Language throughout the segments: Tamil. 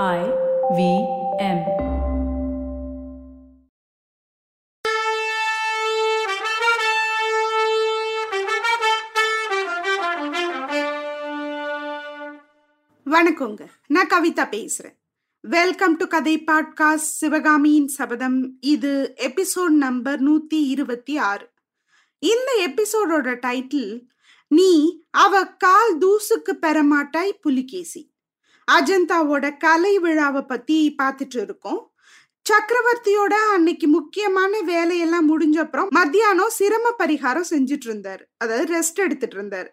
I V M. வணக்கங்க. நான் கவிதா பேசுறேன். வெல்கம் டு கதை பாட்காஸ்ட் சிவகாமியின் சபதம் இது எபிசோட் நம்பர் நூத்தி இருபத்தி ஆறு. இந்த எபிசோடோட டைட்டில் நீ அவ கால் தூசுக்கு பெறமாட்டாய் புலிகேசி. அஜந்தாவோட கலை விழாவை பத்தி பார்த்துட்டு இருக்கோம். சக்கரவர்த்தியோட அன்னைக்கு முக்கியமான வேலையெல்லாம் முடிஞ்ச அப்புறம் மத்தியானம் சிரம பரிகாரம் செஞ்சுட்டு இருந்தாரு. அதாவது ரெஸ்ட் எடுத்துட்டு இருந்தாரு.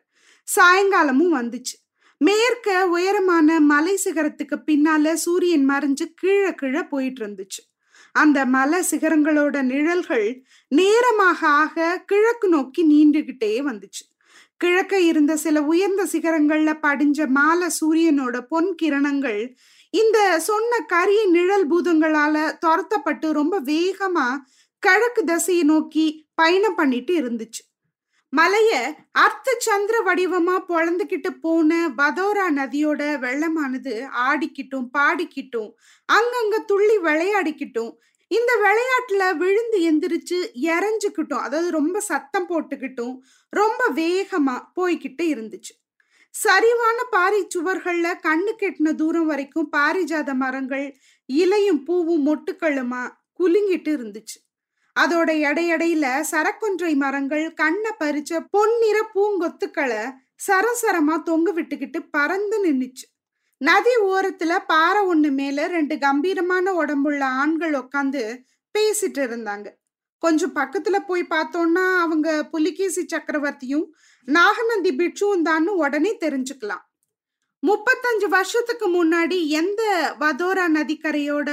சாயங்காலமும் வந்துச்சு. மேற்க உயரமான மலை சிகரத்துக்கு பின்னால சூரியன் மறைஞ்சு கீழே கீழே போயிட்டு இருந்துச்சு. அந்த மலை சிகரங்களோட நிழல்கள் நேரமாக ஆக கிழக்கு நோக்கி நீண்டுகிட்டே வந்துச்சு. கிழக்க இருந்த சில உயர்ந்த சிகரங்கள்ல படிஞ்ச மாலை சூரியனோட பொன் கிரணங்கள் இந்த சொன்ன கரிய நிழல் பூதங்களால துரத்தப்பட்டு ரொம்ப வேகமா கிழக்கு திசையை நோக்கி பயணம் பண்ணிட்டு இருந்துச்சு. மலைய அர்த்த சந்திர வடிவமா பொழந்துகிட்டு போன வதோரா நதியோட வெள்ளமானது ஆடிக்கிட்டும் பாடிக்கிட்டும் அங்கங்க துள்ளி விளையாடிக்கிட்டும் இந்த விளையாட்டுல விழுந்து எந்திரிச்சு இறஞ்சுக்கிட்டும் அதாவது ரொம்ப சத்தம் போட்டுக்கிட்டும் ரொம்ப வேகமா போய்கிட்டு இருந்துச்சு. சரிவான பாறை சுவர்கள்ல கண்ணு கெட்டின தூரம் வரைக்கும் பாரிஜாத மரங்கள் இலையும் பூவும் மொட்டுக்களுமா குலுங்கிட்டு இருந்துச்சு. அதோட எடையடையில சரக்கொன்றை மரங்கள் கண்ணை பறிச்ச பொன்னிற பூங்கொத்துக்களை சரசரமா தொங்க விட்டுக்கிட்டு பறந்து நின்னுச்சு. நதி ஓரத்துல பாறை ஒண்ணு மேல ரெண்டு கம்பீரமான உடம்புள்ள ஆண்கள் உட்காந்து பேசிட்டு இருந்தாங்க. கொஞ்சம் பக்கத்துல போய் பார்த்தோம்னா அவங்க புலிகேசி சக்கரவர்த்தியும் நாகநந்தி பிட்சுவும் தான்னு உடனே தெரிஞ்சுக்கலாம். முப்பத்தஞ்சு வருஷத்துக்கு முன்னாடி எந்த வதோரா நதிக்கரையோட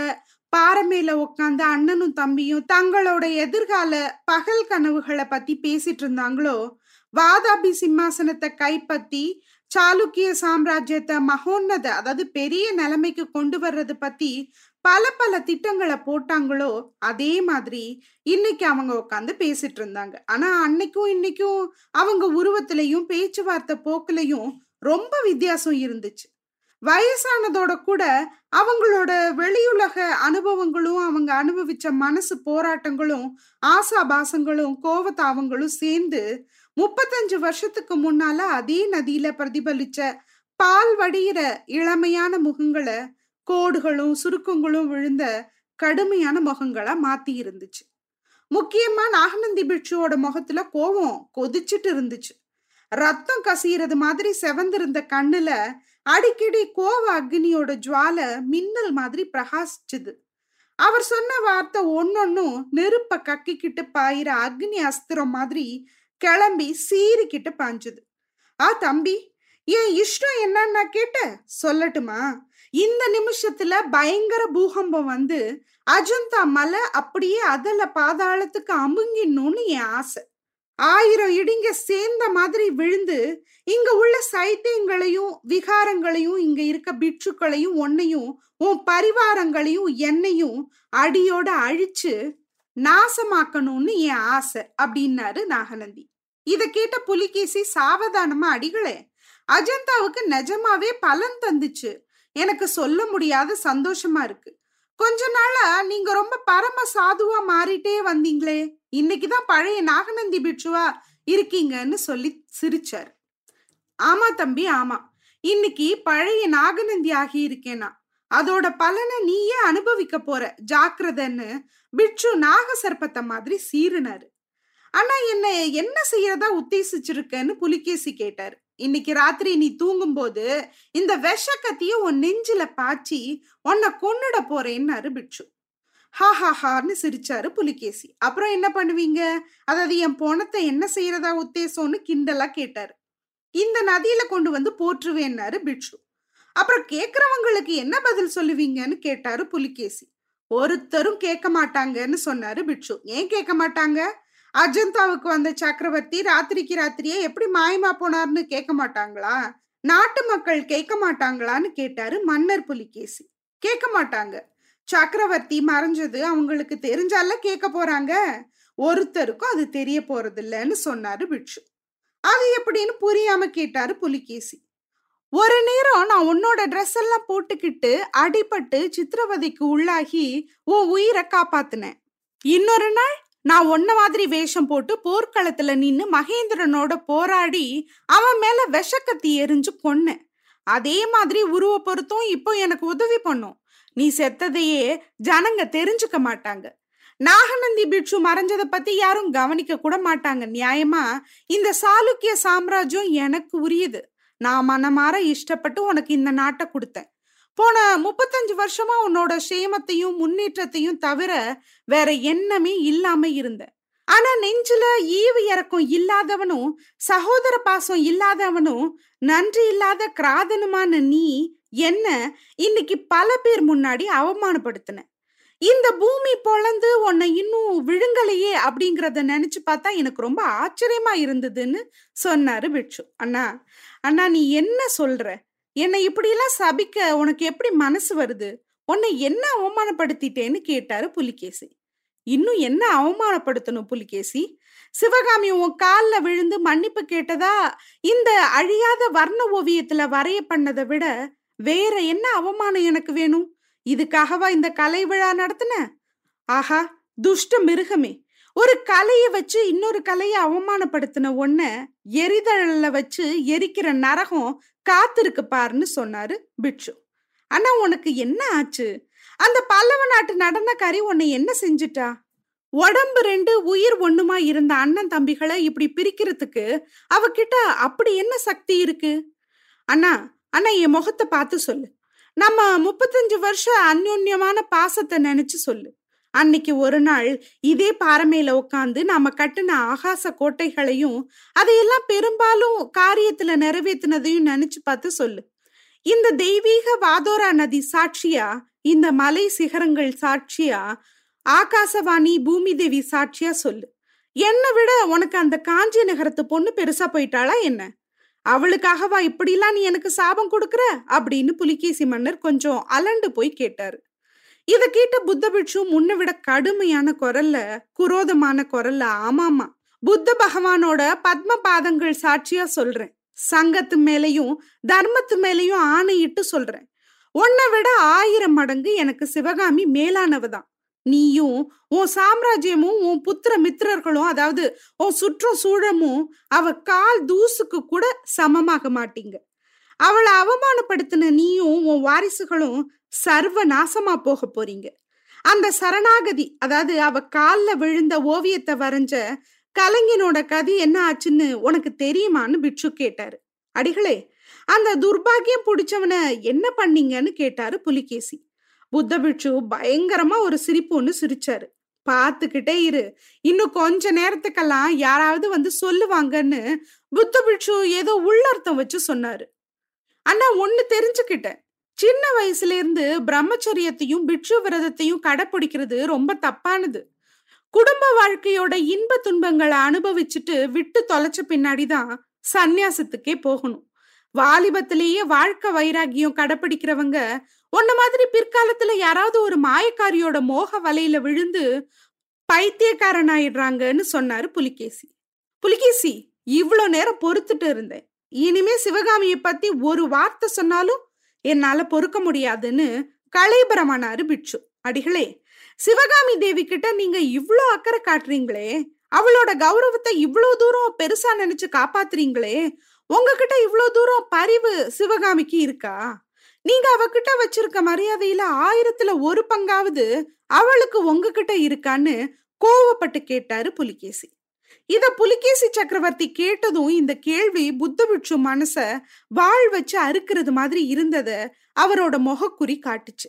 பாறை மேல உட்காந்து அண்ணனும் தம்பியும் தங்களோட எதிர்கால பகல் கனவுகளை பத்தி பேசிட்டு இருந்தாங்களோ வாதாபி சிம்மாசனத்தை கைப்பற்றி சாளுக்கிய சாம்ராஜ்யத்தை மகோன்னத அதாவது பெரிய நிலைமைக்கு கொண்டு வர்றது பத்தி பல பல திட்டங்களை போட்டாங்களோ அதே மாதிரி இன்னைக்கு அவங்க உட்காந்து பேசிட்டு இருந்தாங்க. ஆனா அன்னைக்கும் இன்னைக்கும் அவங்க உருவத்திலையும் பேச்சுவார்த்தை போக்குலையும் ரொம்ப வித்தியாசம் இருந்துச்சு. வயசானதோட கூட அவங்களோட வெளியுலக அனுபவங்களும் அவங்க அனுபவிச்ச மனசு போராட்டங்களும் ஆசாபாசங்களும் கோவத்தாவங்களும் சேர்ந்து முப்பத்தஞ்சு வருஷத்துக்கு முன்னால அதே நதியில பிரதிபலிச்ச பால் வடிகிற இளமையான முகங்களை கோடுகளும் சுருக்கங்களும் விழுந்த கடுமையான முகங்களா மாத்தி இருந்துச்சு. முக்கியமா நாகநந்தி பிட்சுவோட முகத்துல கோவம் கொதிச்சுட்டு இருந்துச்சு. ரத்தம் கசியறது மாதிரி செவந்திருந்த கண்ணுல அடிக்கடி கோவ அக்னியோட ஜுவால மின்னல் மாதிரி பிரகாசிச்சுது. அவர் சொன்ன வார்த்தை ஒன்னொன்னும் நெருப்ப கக்கிக்கிட்டு பாயிற அக்னி அஸ்திரம் மாதிரி கிளம்பி சீறிக்கிட்டு பாஞ்சுது. ஆ தம்பி என் இஷ்டம் என்னன்னா கேட்ட சொல்லட்டுமா? இந்த நிமிஷத்துல பயங்கர பூகம்பம் வந்து அஜந்தா மலை அப்படியே அதல பாதாளத்துக்கு அமுங்கிடணும்னு என் ஆசை. ஆயிரம் இடிங்க சேர்ந்த மாதிரி விழுந்து இங்க உள்ள சைத்தியங்களையும் விகாரங்களையும் இங்க இருக்க பிட்சுக்களையும் ஒன்னையும் உன் பரிவாரங்களையும் என்னையும் அடியோட அழிச்சு நாசமாக்கணும்னு என் ஆசை அப்படின்னாரு நாகநந்தி. இத கேட்ட புலிகேசி சாவதானமா அடிகளே அஜந்தாவுக்கு நிஜமாவே பலன் தந்துச்சு. எனக்கு சொல்ல முடியாத சந்தோஷமா இருக்கு. கொஞ்ச நாளா நீங்க ரொம்ப பரம சாதுவா மாறிட்டே வந்தீங்களே இன்னைக்குதான் பழைய நாகநந்தி பிட்சுவா இருக்கீங்கன்னு சொல்லி சிரிச்சார். ஆமா தம்பி ஆமா. இன்னைக்கு பழைய நாகநந்தி ஆகி இருக்கேனா அதோட பலனை நீயே அனுபவிக்க போற ஜாக்கிரதன்னு பிட்சு நாக சர்ப்பத்தை மாதிரி சீறினாரு. ஆனா என்ன என்ன செய்யறதா உத்தேசிச்சிருக்கன்னு புலிகேசி கேட்டாரு. இன்னைக்கு ராத்திரி நீ தூங்கும் போது இந்த விஷ கத்திய உன் நெஞ்சில பாய்ச்சி உன்னை கொன்னுட போறேன்னாரு பிட்சு. ஹா ஹா ஹான்னு சிரிச்சாரு புலிகேசி. அப்புறம் என்ன பண்ணுவீங்க? அதாவது என் போனத்தை என்ன செய்யறதா உத்தேசம்னு கிண்டலா கேட்டாரு. இந்த நதியில கொண்டு வந்து போற்றுவேன்னாரு பிட்சு. அப்புறம் கேக்குறவங்களுக்கு என்ன பதில் சொல்லுவீங்கன்னு கேட்டாரு புலிகேசி. ஒருத்தரும் கேட்க மாட்டாங்கன்னு சொன்னாரு பிட்சு ஏன் கேட்க மாட்டாங்க? அஜந்தாவுக்கு வந்த சக்கரவர்த்தி ராத்திரிக்கு ராத்திரியே எப்படி மாயமா போனார்னு கேட்க மாட்டாங்களா? நாட்டு மக்கள் கேட்க மாட்டாங்களான்னு கேட்டாரு மன்னர் புலிகேசி. கேட்க மாட்டாங்க. சக்கரவர்த்தி மறைஞ்சது அவங்களுக்கு தெரிஞ்சால கேட்க போறாங்க. ஒருத்தருக்கும் அது தெரிய போறது இல்லைன்னு சொன்னாரு பிட்சு அது எப்படின்னு புரியாம கேட்டாரு புலிகேசி. ஒரு நேரம் நான் உன்னோட ட்ரெஸ் எல்லாம் போட்டுக்கிட்டு அடிபட்டு சித்திரவதைக்கு உள்ளாகி உன் உயிரை காப்பாத்தினேன். இன்னொரு நாள் நான் ஒன்ன மாதிரி வேஷம் போட்டு போர்க்களத்துல நின்னு மகேந்திரனோட போராடி அவன் மேல விஷக்கத்தி எரிஞ்சு கொன்னேன். அதே மாதிரி உருவ பொருத்தும் இப்போ எனக்கு உதவி பண்ணும். நீ செத்ததையே ஜனங்க தெரிஞ்சுக்க மாட்டாங்க. நாகநந்தி பிட்சு மறைஞ்சதை பத்தி யாரும் கவனிக்க கூட மாட்டாங்க. நியாயமா இந்த சாளுக்கிய சாம்ராஜ்யம் எனக்கு உரியது. நான் மனமாற இஷ்டப்பட்டு உனக்கு இந்த நாட்டை கொடுத்தேன். போன முப்பத்தஞ்சு வருஷமா உன்னோட சேமத்தையும் முன்னேற்றத்தையும் தவிர வேற எண்ணமே இல்லாம இருந்த ஆனா நெஞ்சில ஈவு இறக்கம் இல்லாதவனும் சகோதர பாசம் இல்லாதவனும் நன்றி இல்லாத கிராதனுமான நீ என்ன இன்னைக்கு பல பேர் முன்னாடி அவமானப்படுத்தின. இந்த பூமி பொழந்து உன்னை இன்னும் விழுங்கலையே அப்படிங்கிறத நினைச்சு பார்த்தா எனக்கு ரொம்ப ஆச்சரியமா இருந்ததுன்னு சொன்னாரு பிட்சு அண்ணா அண்ணா நீ என்ன சொல்ற? என்னை இப்படியெல்லாம் சபிக்க உனக்கு எப்படி மனசு வருது? உன்னை என்ன அவமானப்படுத்திட்டேன்னு கேட்டாரு புலிகேசி. இன்னும் என்ன அவமானப்படுத்தணும் புலிகேசி? சிவகாமி உன் காலில் விழுந்து மன்னிப்பு கேட்டதா? இந்த அழியாத வர்ண ஓவியத்துல வரைய பண்ணதை விட வேற என்ன அவமானம் எனக்கு வேணும்? இதுக்காகவா இந்த கலை விழா நடத்தின? ஆஹா துஷ்ட மிருகமே. ஒரு கலையை வச்சு இன்னொரு கலையை அவமானப்படுத்தின ஒன்ன எரிதழல வச்சு எரிக்கிற நரகம் காத்திருக்கு பாருன்னு சொன்னாரு பிட்சு ஆனா உனக்கு என்ன ஆச்சு? அந்த பல்லவ நாட்டு நடனக்காரி உன்னை என்ன செஞ்சிட்டா? உடம்பு ரெண்டு உயிர் ஒண்ணுமா இருந்த அண்ணன் தம்பிகளை இப்படி பிரிக்கிறதுக்கு அவகிட்ட அப்படி என்ன சக்தி இருக்கு? அண்ணா அண்ணா என் முகத்தை பார்த்து சொல்லு. நம்ம முப்பத்தஞ்சு வருஷம் அந்யோன்யமான பாசத்தை நினைச்சு சொல்லு. அன்னைக்கு ஒரு நாள் இதே பாறமையில உட்காந்து நாம கட்டின ஆகாச கோட்டைகளையும் அதையெல்லாம் பெரும்பாலும் காரியத்துல நிறைவேற்றினதையும் நினைச்சு பார்த்து சொல்லு. இந்த தெய்வீக வாதோரா நதி சாட்சியா இந்த மலை சிகரங்கள் சாட்சியா ஆகாசவாணி பூமி தேவி சாட்சியா சொல்லு. என்னை விட உனக்கு அந்த காஞ்சி நகரத்து பொண்ணு பெருசா போயிட்டாளா என்ன? அவளுக்காகவா இப்படிலாம் நீ எனக்கு சாபம் கொடுக்குற? அப்படின்னு புலிகேசி மன்னர் கொஞ்சம் அலண்டு போய் கேட்டாரு. இத கேட்ட புத்தபிட்சு முன்ன விட கடுமையான குரல்ல குரோதமான குரல்ல ஆமாமா புத்த பகவானோட பத்ம பாதங்கள் சாட்சியா சொல்றேன். சங்கத்து மேலையும் தர்மத்து மேலையும் ஆணையிட்டு சொல்றேன். உன்னை விட ஆயிரம் மடங்கு எனக்கு சிவகாமி மேலானவதான். நீயும் உன் சாம்ராஜ்யமும் உன் புத்திர மித்திரர்களும் அதாவது உன் சுற்று சூழமும் அவ கால் தூசுக்கு கூட சமமாக மாட்டீங்க. அவளை அவமானப்படுத்தின நீயும் உன் வாரிசுகளும் சர்வ நாசமா போக போறீங்க. அந்த சரணாகதி அதாவது அவ கால்ல விழுந்த ஓவியத்தை வரைஞ்ச கலைஞனோட கதி என்ன ஆச்சுன்னு உனக்கு தெரியுமான்னு பிட்சு கேட்டாரு. அடிகளே அந்த துர்பாகியம் பிடிச்சவனை என்ன பண்ணீங்கன்னு கேட்டாரு புலிகேசி. புத்த பிட்சு பயங்கரமா ஒரு சிரிப்பு ஒன்று சிரிச்சாரு. பார்த்துக்கிட்டே இரு. இன்னும் கொஞ்ச நேரத்துக்கெல்லாம் யாராவது வந்து சொல்லுவாங்கன்னு புத்த பிட்சு ஏதோ உள்ளர்த்தம் வச்சு சொன்னாரு. அண்ணா ஒண்ணு தெரிஞ்சுக்கிட்டேன். சின்ன வயசுல இருந்து பிரம்மச்சரியத்தையும் பிட்சு விரதத்தையும் கடைப்பிடிக்கிறது ரொம்ப தப்பானது. குடும்ப வாழ்க்கையோட இன்ப துன்பங்களை அனுபவிச்சுட்டு விட்டு தொலைச்ச பின்னாடிதான் சந்நியாசத்துக்கே போகணும். வாலிபத்திலேயே வாழ்க்கை வைராகியம் கடைப்பிடிக்கிறவங்க உன்ன மாதிரி பிற்காலத்துல யாராவது ஒரு மாயக்காரியோட மோக வலையில விழுந்து பைத்தியக்காரன் ஆயிடுறாங்கன்னு சொன்னாரு புலிகேசி. புலிகேசி இவ்வளோ நேரம் பொறுத்துட்டு இருந்தேன். இனிமே சிவகாமியை பத்தி ஒரு வார்த்தை சொன்னாலும் என்னால பொறுக்க முடியாதுன்னு கலைபரமானாரு பிட்சு அடிகளே சிவகாமி தேவி கிட்ட நீங்க இவ்வளோ அக்கறை காட்டுறீங்களே அவளோட கௌரவத்தை இவ்வளோ தூரம் பெருசா நினைச்சு காப்பாத்துறீங்களே உங்ககிட்ட இவ்வளோ தூரம் பரிவு சிவகாமிக்கு இருக்கா? நீங்க அவகிட்ட வச்சிருக்க மரியாதையில ஆயிரத்துல ஒரு பங்காவது அவளுக்கு உங்ககிட்ட இருக்கான்னு கோவப்பட்டு கேட்டாரு புலிகேசி. இத புலிகேசி சக்கரவர்த்தி கேட்டதும் இந்த கேள்வி புத்தபிட்சு மனச வாழ் வச்சு அறுக்கிறது மாதிரி இருந்தத அவரோட முகக்குறி காட்டுச்சு.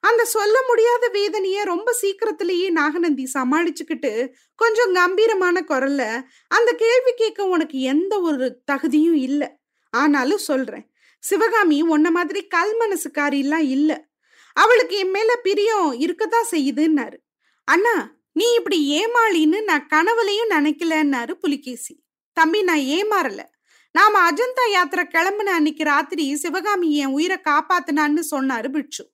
அந்த சொல்ல முடியாத வேதனைய ரொம்ப சீக்கிரத்திலேயே நாகநந்தி சமாளிச்சுக்கிட்டு கொஞ்சம் கம்பீரமான குரல்ல அந்த கேள்வி கேட்க உனக்கு எந்த ஒரு தகுதியும் இல்லை. ஆனாலும் சொல்றேன். சிவகாமி உன்ன மாதிரி கல் மனசுக்காரி எல்லாம் இல்ல. அவளுக்கு என் மேல பிரியம் இருக்கதான் செய்யுதுன்னாரு. அண்ணா நீ இப்படி ஏமாளின்னு நான் கனவுலையும் நினைக்கலன்னாரு புலிகேசி. தம்பி நான் ஏமாறல. நாம அஜந்தா யாத்திரை கிளம்புன அன்னைக்கு ராத்திரி சிவகாமி என் உயிரை காப்பாத்தினான்னு சொன்னாரு பிட்சு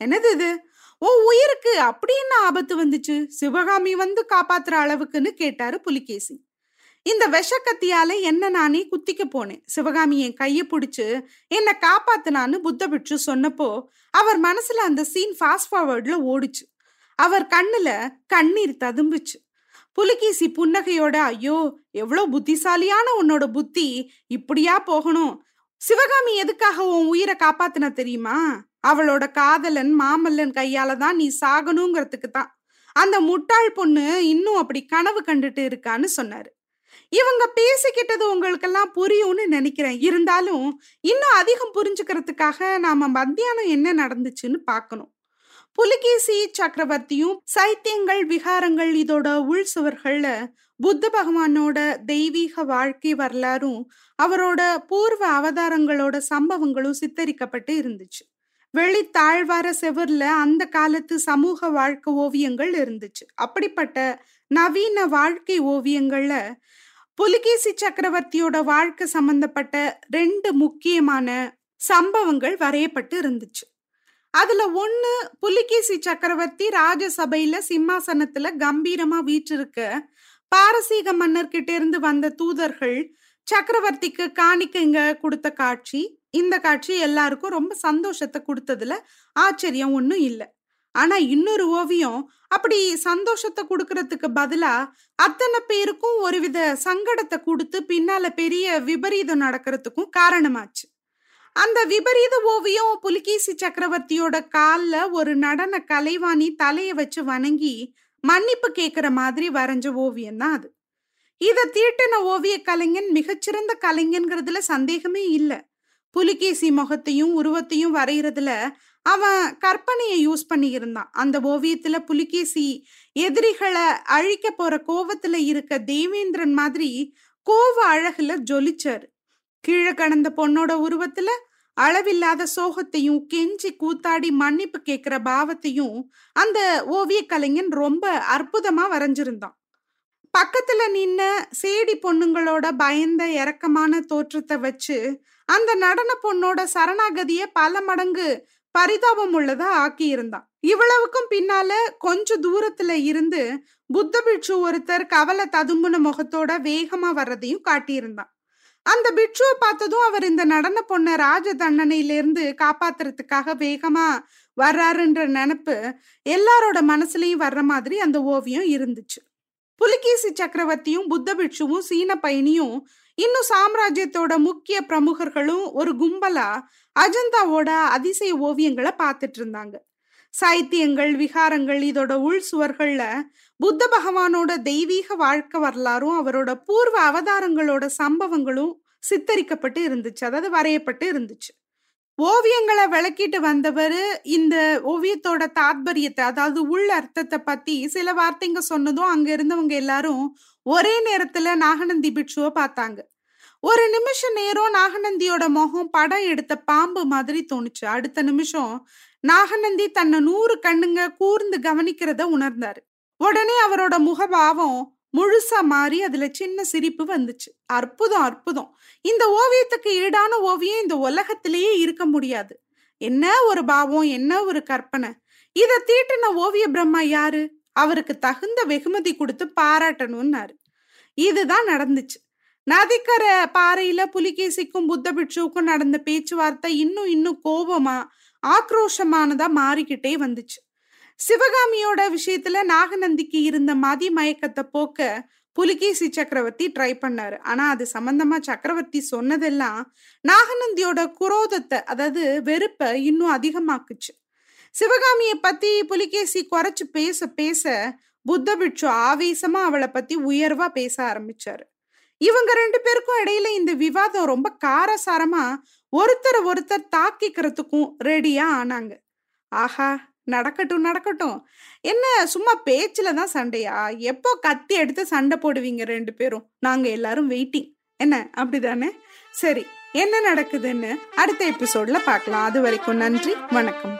என்னது இது? ஓ உயிருக்கு அப்படி என்ன ஆபத்து வந்துச்சு? சிவகாமி வந்து காப்பாத்துற அளவுக்குன்னு கேட்டாரு புலிகேசி. இந்த விஷக்கத்தியால என்ன நானே குத்திக்க போனேன். சிவகாமி என் கையை பிடிச்சு என்னை காப்பாத்தினான்னு புத்த பிட்சு சொன்னப்போ அவர் மனசுல அந்த சீன் ஃபாஸ்ட் ஃபார்வர்ட்ல ஓடிச்சு. அவர் கண்ணுல கண்ணீர் ததும்புச்சு. புலிகேசி புன்னகையோட ஐயோ எவ்வளோ புத்திசாலியான உன்னோட புத்தி இப்படியா போகணும்? சிவகாமி எதுக்காக உன் உயிரை காப்பாத்தின தெரியுமா? அவளோட காதலன் மாமல்லன் கையால தான் நீ சாகணுங்கிறதுக்கு தான். அந்த முட்டாள் பொண்ணு இன்னும் அப்படி கனவு கண்டுட்டு இருக்கான்னு சொன்னாரு. இவங்க பேசிக்கிட்டது உங்களுக்கெல்லாம் புரியும்னு நினைக்கிறேன். இருந்தாலும் இன்னும் அதிகம் புரிஞ்சுக்கிறதுக்காக நாம மத்தியானம் என்ன நடந்துச்சுன்னு பார்க்கணும். புலிகேசி சக்கரவர்த்தியும் சைத்தியங்கள் விகாரங்கள் இதோட உள் சுவர்கள்ல புத்த பகவானோட தெய்வீக வாழ்க்கை வரலாறும் அவரோட பூர்வ அவதாரங்களோட சம்பவங்களும் சித்தரிக்கப்பட்டு இருந்துச்சு. வெளி தாழ்வார செவர்ல அந்த காலத்து சமூக வாழ்க்கை ஓவியங்கள் இருந்துச்சு. அப்படிப்பட்ட நவீன வாழ்க்கை ஓவியங்கள்ல புலிகேசி சக்கரவர்த்தியோட வாழ்க்கை சம்பந்தப்பட்ட ரெண்டு முக்கியமான சம்பவங்கள் வரையப்பட்டு இருந்துச்சு. அதுல ஒண்ணு புலிகேசி சக்கரவர்த்தி ராஜசபையில சிம்மாசனத்துல கம்பீரமா வீற்றிருக்க பாரசீக மன்னர்கிட்ட இருந்து வந்த தூதர்கள் சக்கரவர்த்திக்கு காணிக்கைங்க கொடுத்த காட்சி இந்த காட்சி எல்லாருக்கும் ரொம்ப சந்தோஷத்தை கொடுத்ததுல ஆச்சரியம் ஒன்றும் இல்லை. ஆனா இன்னொரு ஓவியம் அப்படி சந்தோஷத்தை கொடுக்கறதுக்கு பதிலா அத்தனை பேருக்கும் ஒருவித சங்கடத்தை கொடுத்து பின்னால பெரிய விபரீதம் நடக்கிறதுக்கும் காரணமாச்சு. அந்த விபரீத ஓவியம் புலிகேசி சக்கரவர்த்தியோட கால்ல ஒரு நடன கலைவாணி தலைய வச்சு வணங்கி மன்னிப்பு கேட்கிற மாதிரி வரைஞ்ச ஓவியம் தான் அது. இதை தீட்டின ஓவிய கலைஞன் மிகச்சிறந்த கலைஞன்கிறதுல சந்தேகமே இல்லை. புலிகேசி முகத்தையும் உருவத்தையும் வரைகிறதுல அவன் கற்பனையை யூஸ் பண்ணி இருந்தான் அந்த ஓவியத்துல புலிகேசி எதிரிகளை அழிக்க போற கோவத்துல இருக்க தேவேந்திரன் மாதிரி கோவ அழகுல ஜொலிச்சாரு. கீழே கடந்த பொண்ணோட உருவத்துல அளவில்லாத சோகத்தையும் கெஞ்சி கூத்தாடி மன்னிப்பு கேட்கிற பாவத்தையும் அந்த ஓவிய கலைஞன் ரொம்ப அற்புதமா வரைஞ்சிருந்தான். பக்கத்துல நின்ன சேடி பொண்ணுங்களோட பயந்த இறக்கமான தோற்றத்தை வச்சு அந்த நடன பொண்ணோட சரணாகதிய பல மடங்கு பரிதாபம் உள்ளதா ஆக்கி இருந்தான் இவ்வளவுக்கும் பின்னால கொஞ்ச தூரத்துல இருந்து புத்த பிட்சு ஒருத்தர் கவலை ததும்புன முகத்தோட வேகமா வர்றதையும் காட்டியிருந்தான். அந்த பிட்சுவை பார்த்ததும் அவர் இந்த நடன பொண்ண ராஜ தண்டனையிலிருந்து காப்பாத்துறதுக்காக வேகமா வர்றாருன்ற நினப்பு எல்லாரோட மனசுலயும் வர்ற மாதிரி அந்த ஓவியம் இருந்துச்சு. புலிகேசி சக்கரவர்த்தியும் புத்த பிட்சுவும் சீன பயணியும் இன்னும் சாம்ராஜ்யத்தோட முக்கிய பிரமுகர்களும் ஒரு கும்பலா அஜந்தாவோட அதிசய ஓவியங்களை பார்த்துட்டு இருந்தாங்க. சாகித்யங்கள் விகாரங்கள் இதோட உள் சுவர்கள்ல புத்த பகவானோட தெய்வீக வாழ்க்கை வரலாறும் அவரோட பூர்வ அவதாரங்களோட சம்பவங்களும் சித்தரிக்கப்பட்டு இருந்துச்சு. அதாவது வரையப்பட்டு இருந்துச்சு. ஓவியங்களை விளக்கிட்டு வந்தவர் இந்த ஓவியத்தோட தாத்பரியத்தை அதாவது உள் அர்த்தத்தை பத்தி சில வார்த்தைங்க சொன்னதும் அங்க இருந்தவங்க எல்லாரும் ஒரே நேரத்துல நாகநந்தி பிட்சுவை பார்த்தாங்க. ஒரு நிமிஷம் நேரம் நாகநந்தியோட முகம் படம் எடுத்த பாம்பு மாதிரி தோணுச்சு. அடுத்த நிமிஷம் நாகநந்தி தன்னை நூறு கண்ணுங்க கூர்ந்து கவனிக்கிறத உணர்ந்தாரு. உடனே அவரோட முகபாவம் முழுசா மாறி அதுல சின்ன சிரிப்பு வந்துச்சு. அற்புதம் அற்புதம். இந்த ஓவியத்துக்கு ஈடான ஓவியம் இந்த உலகத்திலேயே இருக்க முடியாது. என்ன ஒரு பாவம் என்ன ஒரு கற்பனை. இத தீட்டின ஓவிய பிரம்மா யாரு? அவருக்கு தகுந்த வெகுமதி கொடுத்து பாராட்டணும்னாரு. இதுதான் நடந்துச்சு. நதிக்கரை பாறையில புலிகேசிக்கும் புத்த பிட்சுவுக்கும் நடந்த பேச்சுவார்த்தை இன்னும் இன்னும் கோபமா ஆக்ரோஷமானதா மாறிக்கிட்டே வந்துச்சு. சிவகாமியோட விஷயத்துல நாகநந்திக்கு இருந்த மதி மயக்கத்தை போக்க புலிகேசி சக்கரவர்த்தி ட்ரை பண்ணாரு. ஆனா அது சம்பந்தமா சக்கரவர்த்தி சொன்னதெல்லாம் நாகநந்தியோட குரோதத்தை அதாவது வெறுப்பை இன்னும் அதிகமாக்குச்சு. சிவகாமியை பத்தி புலிகேசி குறைச்சு பேச பேச புத்த பிட்சு ஆவேசமா அவளை பத்தி உயர்வா பேச ஆரம்பிச்சாரு. இவங்க ரெண்டு பேருக்கும் இடையில இந்த விவாதம் ரொம்ப காரசாரமா ஒருத்தரை ஒருத்தர் தாக்கிக்கிறதுக்கும் ரெடியா ஆனாங்க. ஆஹா நடக்கட்டும் நடக்கட்டும். என்ன சும்மா பேச்சில் தான் சண்டையா? எப்போ கத்தி எடுத்து சண்டை போடுவீங்க ரெண்டு பேரும்? நாங்க எல்லாரும் வெயிட்டிங் என்ன அப்படிதானே? சரி என்ன நடக்குதுன்னு அடுத்த எபிசோட்ல பார்க்கலாம். அது வரைக்கும் நன்றி வணக்கம்.